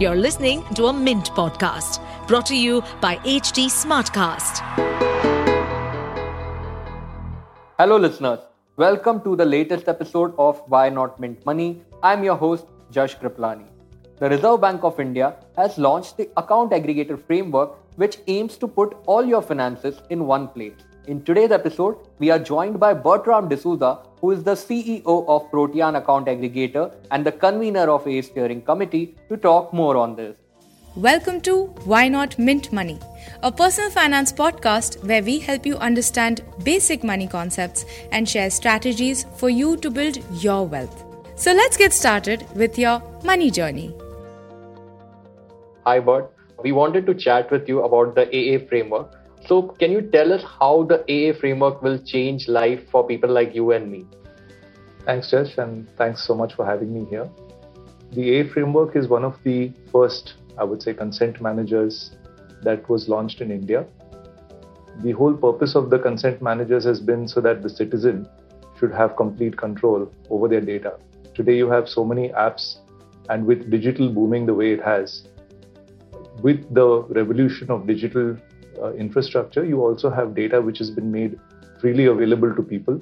You're listening to a Mint podcast brought to you by HT Smartcast. Hello, listeners. Welcome to the latest episode of Why Not Mint Money. I'm your host, Jash Kriplani. The Reserve Bank of India has launched the account aggregator framework, which aims to put all your finances in one place. In today's episode, we are joined by Bertram D'Souza, who is the CEO of Protean Account Aggregator and the convener of a steering committee, to talk more on this. Welcome to Why Not Mint Money, a personal finance podcast where we help you understand basic money concepts and share strategies for you to build your wealth. So let's get started with your money journey. Hi, Bert. We wanted to chat with you about the AA framework so, can you tell us how the AA framework will change life for people like you and me? Thanks, Josh, and thanks so much for having me here. The AA framework is one of the first, I would say, consent managers that was launched in India. The whole purpose of the consent managers has been so that the citizen should have complete control over their data. Today, you have so many apps, and with digital booming the way it has, with the revolution of digital uh, infrastructure, you also have data which has been made freely available to people.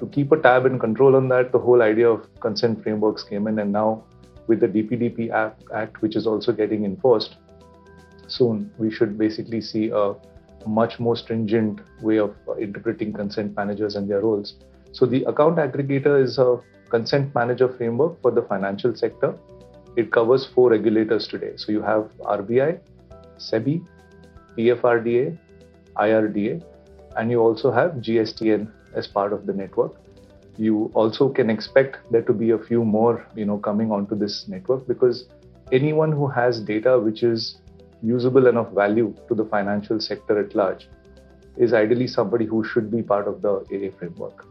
To keep a tab and control on that, the whole idea of consent frameworks came in, and now with the DPDP Act, which is also getting enforced soon, we should basically see a much more stringent way of uh, interpreting consent managers and their roles. So, the account aggregator is a consent manager framework for the financial sector. It covers four regulators today. So, you have RBI, SEBI, PFRDA, IRDA, and you also have GSTN as part of the network. You also can expect there to be a few more, you know, coming onto this network because anyone who has data which is usable and of value to the financial sector at large is ideally somebody who should be part of the AA framework.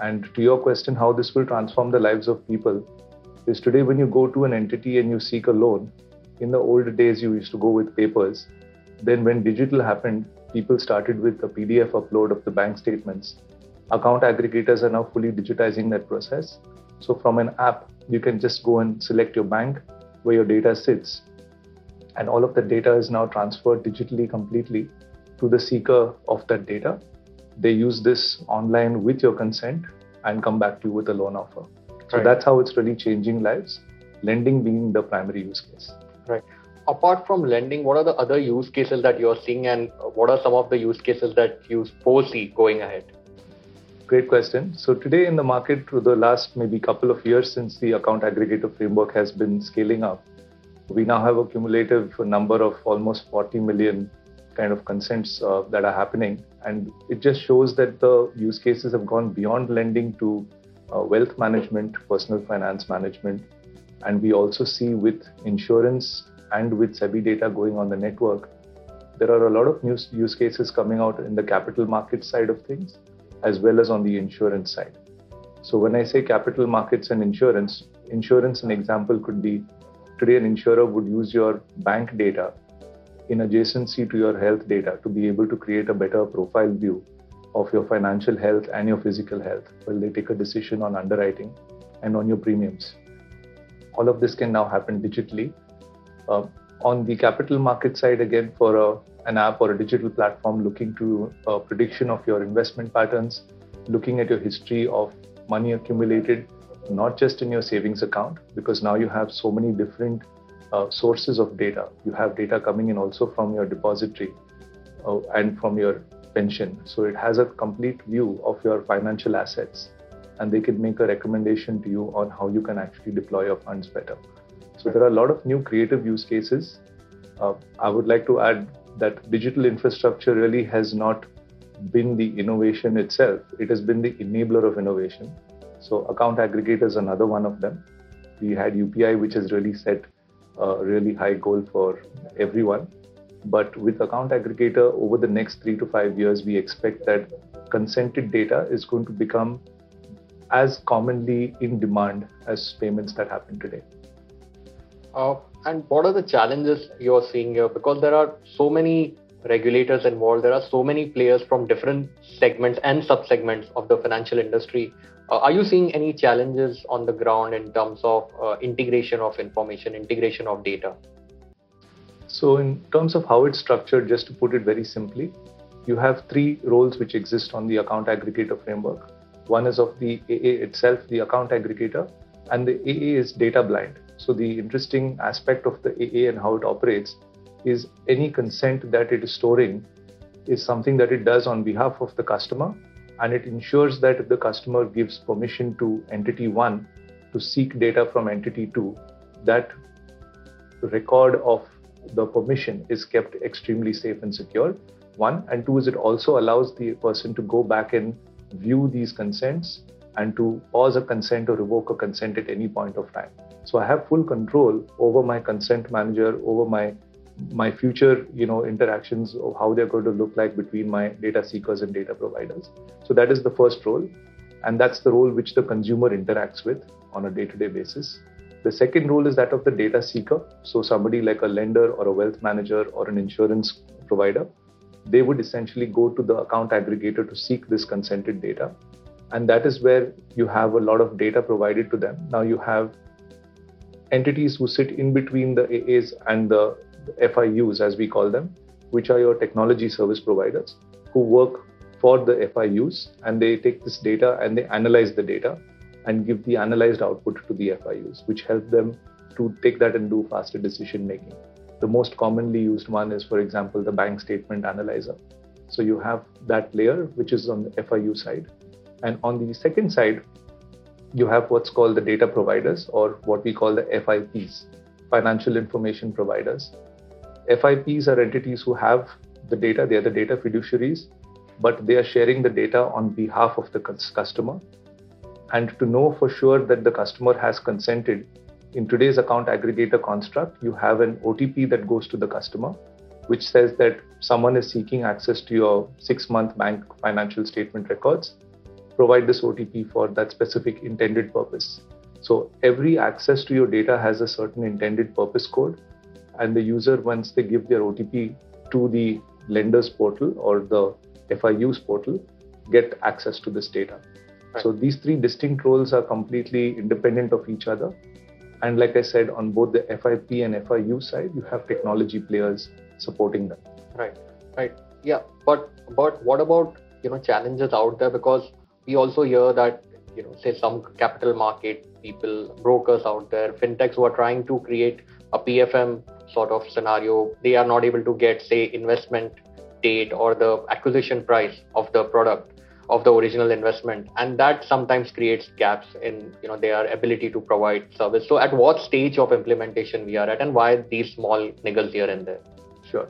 And to your question, how this will transform the lives of people is today when you go to an entity and you seek a loan, in the old days you used to go with papers then, when digital happened, people started with a PDF upload of the bank statements. Account aggregators are now fully digitizing that process. So, from an app, you can just go and select your bank where your data sits. And all of the data is now transferred digitally completely to the seeker of that data. They use this online with your consent and come back to you with a loan offer. So, right. that's how it's really changing lives, lending being the primary use case. Right apart from lending, what are the other use cases that you're seeing, and what are some of the use cases that you foresee going ahead? Great question. So today in the market, the last maybe couple of years since the account aggregator framework has been scaling up, we now have a cumulative number of almost 40 million kind of consents uh, that are happening, and it just shows that the use cases have gone beyond lending to uh, wealth management, personal finance management, and we also see with insurance and with SEBI data going on the network, there are a lot of new use cases coming out in the capital market side of things, as well as on the insurance side. So when I say capital markets and insurance, insurance, an example could be today an insurer would use your bank data in adjacency to your health data to be able to create a better profile view of your financial health and your physical health while they take a decision on underwriting and on your premiums. All of this can now happen digitally uh, on the capital market side, again, for a, an app or a digital platform looking to a prediction of your investment patterns, looking at your history of money accumulated, not just in your savings account, because now you have so many different uh, sources of data. You have data coming in also from your depository uh, and from your pension. So it has a complete view of your financial assets, and they can make a recommendation to you on how you can actually deploy your funds better. So there are a lot of new creative use cases. Uh, I would like to add that digital infrastructure really has not been the innovation itself, it has been the enabler of innovation. So account aggregator is another one of them. We had UPI, which has really set a really high goal for everyone. But with account aggregator, over the next three to five years, we expect that consented data is going to become as commonly in demand as payments that happen today. Uh, and what are the challenges you're seeing here? Because there are so many regulators involved, there are so many players from different segments and subsegments of the financial industry. Uh, are you seeing any challenges on the ground in terms of uh, integration of information, integration of data? So, in terms of how it's structured, just to put it very simply, you have three roles which exist on the account aggregator framework. One is of the AA itself, the account aggregator, and the AA is data blind. So, the interesting aspect of the AA and how it operates is any consent that it is storing is something that it does on behalf of the customer and it ensures that if the customer gives permission to entity 1 to seek data from entity 2 that record of the permission is kept extremely safe and secure one. And two is it also allows the person to go back and view these consents and to pause a consent or revoke a consent at any point of time. So i have full control over my consent manager over my my future you know interactions of how they're going to look like between my data seekers and data providers. So that is the first role and that's the role which the consumer interacts with on a day-to-day basis. The second role is that of the data seeker. So somebody like a lender or a wealth manager or an insurance provider they would essentially go to the account aggregator to seek this consented data and that is where you have a lot of data provided to them now you have entities who sit in between the AAs and the FIUs, as we call them, which are your technology service providers who work for the FIUs and they take this data and they analyze the data and give the analyzed output to the FIUs, which help them to take that and do faster decision making. The most commonly used one is, for example, the bank statement analyzer. So you have that layer, which is on the FIU side. And on the second side, you have what's called the data providers or what we call the FIPs, financial information providers. FIPs are entities who have the data, they are the data fiduciaries, but they are sharing the data on behalf of the customer. And to know for sure that the customer has consented, in today's account aggregator construct, you have an OTP that goes to the customer, which says that someone is seeking access to your six month bank financial statement records. Provide this OTP for that specific intended purpose. So every access to your data has a certain intended purpose code and the user once they give their otp to the lender's portal or the fiu's portal get access to this data. Right. so these three distinct roles are completely independent of each other. And like i said on both the fip and fiu side you have technology players supporting them. Right. Right. Yeah. But but what about you know challenges out there? Because we also hear that you know say some capital market people brokers out there fintechs who are trying to create a pfm sort of scenario, they are not able to get, say, investment date or the acquisition price of the product of the original investment. And that sometimes creates gaps in you know their ability to provide service. So at what stage of implementation we are at and why these small niggles here and there? Sure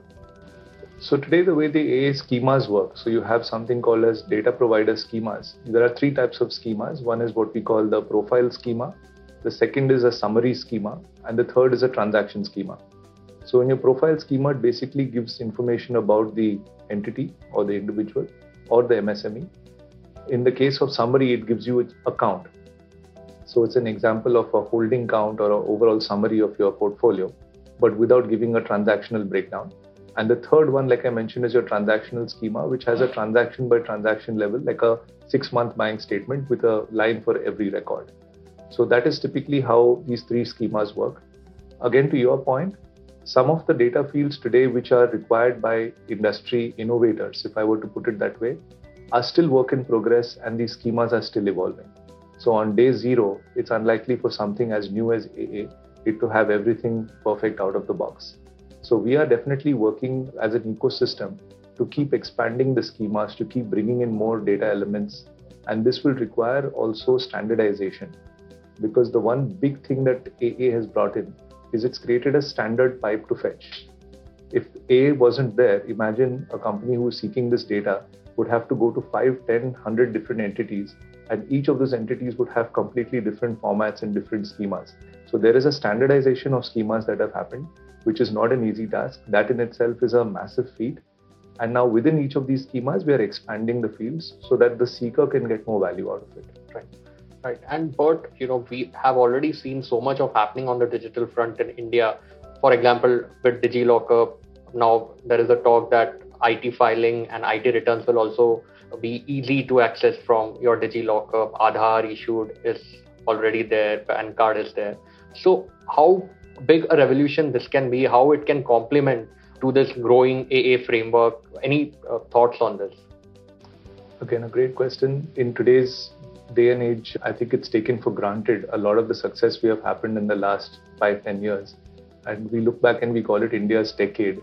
so today the way the AA schemas work, so you have something called as data provider schemas. There are three types of schemas. One is what we call the profile schema, the second is a summary schema, and the third is a transaction schema. So in your profile schema, it basically gives information about the entity or the individual or the MSME. In the case of summary, it gives you a count. So it's an example of a holding count or an overall summary of your portfolio, but without giving a transactional breakdown. And the third one, like I mentioned, is your transactional schema, which has a transaction by transaction level, like a six month bank statement with a line for every record. So that is typically how these three schemas work. Again, to your point, some of the data fields today which are required by industry innovators, if I were to put it that way, are still work in progress and these schemas are still evolving. So on day zero, it's unlikely for something as new as AA it to have everything perfect out of the box. So we are definitely working as an ecosystem to keep expanding the schemas, to keep bringing in more data elements. And this will require also standardization because the one big thing that AA has brought in is it's created a standard pipe to fetch. If A wasn't there, imagine a company who is seeking this data would have to go to 5, 10, 100 different entities, and each of those entities would have completely different formats and different schemas. So there is a standardization of schemas that have happened, which is not an easy task. That in itself is a massive feat. And now within each of these schemas, we are expanding the fields so that the seeker can get more value out of it. Right. Right. And but you know, we have already seen so much of happening on the digital front in India. For example, with DigiLocker, now there is a talk that IT filing and IT returns will also be easy to access from your DigiLocker. Aadhaar issued is already there, PAN card is there. So how big a revolution this can be, how it can complement to this growing AA framework. Any uh, thoughts on this? Again, a great question. In today's day and age, I think it's taken for granted a lot of the success we have happened in the last five, ten years. And we look back and we call it India's decade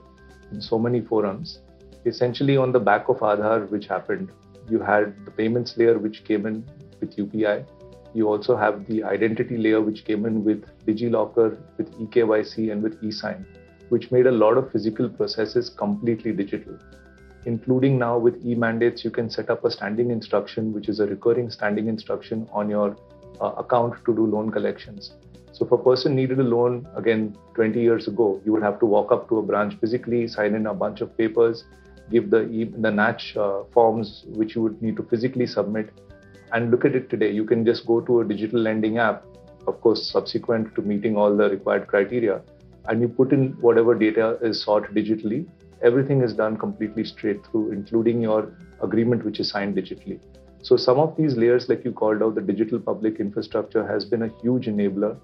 in so many forums. Essentially, on the back of Aadhaar, which happened, you had the payments layer, which came in with UPI. You also have the identity layer, which came in with DigiLocker, with eKYC, and with eSign which made a lot of physical processes completely digital. Including now with e mandates, you can set up a standing instruction, which is a recurring standing instruction on your uh, account to do loan collections. So, if a person needed a loan again 20 years ago, you would have to walk up to a branch physically, sign in a bunch of papers, give the the NACH uh, forms which you would need to physically submit, and look at it today. You can just go to a digital lending app, of course, subsequent to meeting all the required criteria, and you put in whatever data is sought digitally, everything is done completely straight through, including your agreement, which is signed digitally. So, some of these layers, like you called out, the digital public infrastructure has been a huge enabler.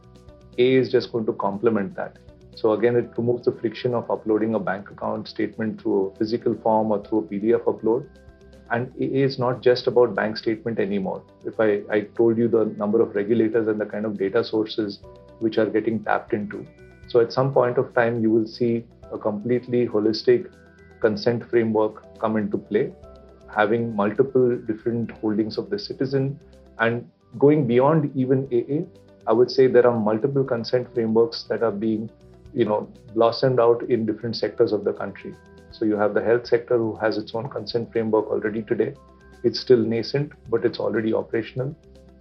A is just going to complement that. So, again, it removes the friction of uploading a bank account statement through a physical form or through a PDF upload. And AA is not just about bank statement anymore. If I, I told you the number of regulators and the kind of data sources which are getting tapped into, so at some point of time, you will see a completely holistic consent framework come into play, having multiple different holdings of the citizen and going beyond even AA. I would say there are multiple consent frameworks that are being, you know, blossomed out in different sectors of the country. So you have the health sector who has its own consent framework already today. It's still nascent, but it's already operational.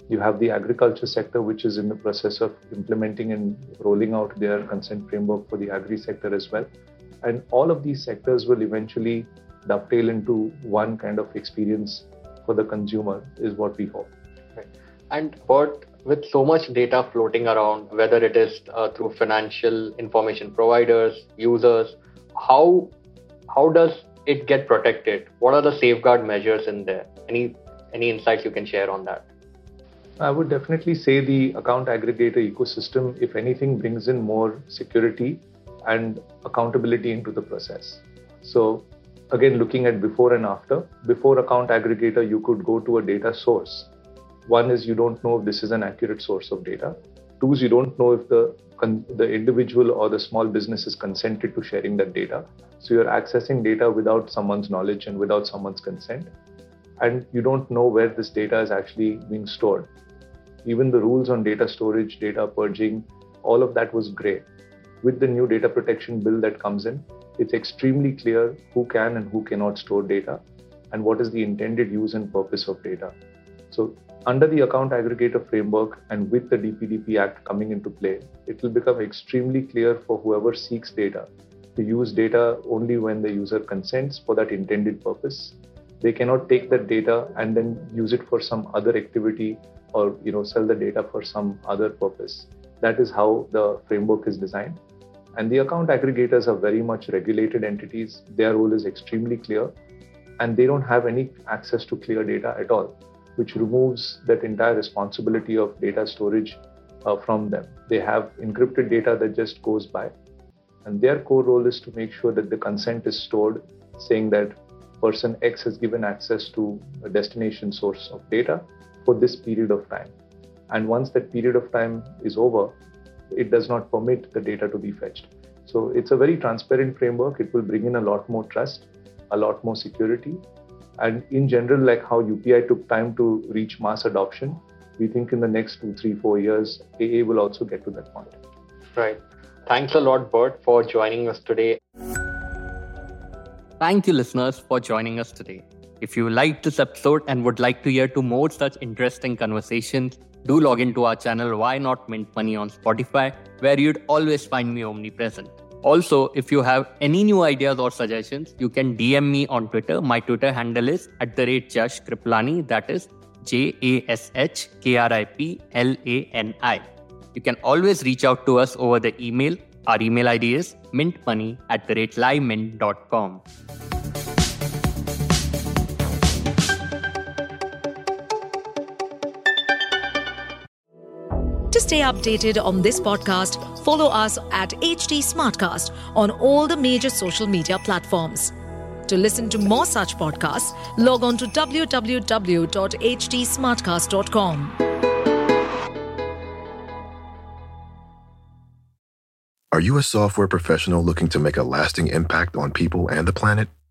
You have the agriculture sector, which is in the process of implementing and rolling out their consent framework for the agri sector as well. And all of these sectors will eventually dovetail into one kind of experience for the consumer, is what we hope. Right. And what with so much data floating around, whether it is uh, through financial information providers, users, how how does it get protected? What are the safeguard measures in there? Any any insights you can share on that? I would definitely say the account aggregator ecosystem, if anything, brings in more security and accountability into the process. So, again, looking at before and after, before account aggregator, you could go to a data source. One is you don't know if this is an accurate source of data. Two you don't know if the the individual or the small business is consented to sharing that data. So you're accessing data without someone's knowledge and without someone's consent. And you don't know where this data is actually being stored even the rules on data storage, data purging, all of that was gray. With the new data protection bill that comes in, it's extremely clear who can and who cannot store data and what is the intended use and purpose of data. So, under the account aggregator framework and with the DPDP Act coming into play, it will become extremely clear for whoever seeks data to use data only when the user consents for that intended purpose. They cannot take that data and then use it for some other activity or you know sell the data for some other purpose. That is how the framework is designed. And the account aggregators are very much regulated entities. Their role is extremely clear, and they don't have any access to clear data at all, which removes that entire responsibility of data storage uh, from them. They have encrypted data that just goes by, and their core role is to make sure that the consent is stored, saying that person X has given access to a destination source of data for this period of time. And once that period of time is over, it does not permit the data to be fetched. So it's a very transparent framework. It will bring in a lot more trust, a lot more security. And in general, like how UPI took time to reach mass adoption, we think in the next two, three, four years, AA will also get to that point. Right. Thanks a lot, Bert, for joining us today. Thank you, listeners, for joining us today. If you liked this episode and would like to hear to more such interesting conversations, do log into our channel Why Not Mint Money on Spotify, where you'd always find me omnipresent. Also, if you have any new ideas or suggestions, you can DM me on Twitter. My Twitter handle is at the rate Jash Kriplani, that is J A S H K R I P L A N I. You can always reach out to us over the email. Our email ID is mintmoney at the rate. To stay updated on this podcast, follow us at HT Smartcast on all the major social media platforms. To listen to more such podcasts, log on to www.htsmartcast.com. Are you a software professional looking to make a lasting impact on people and the planet?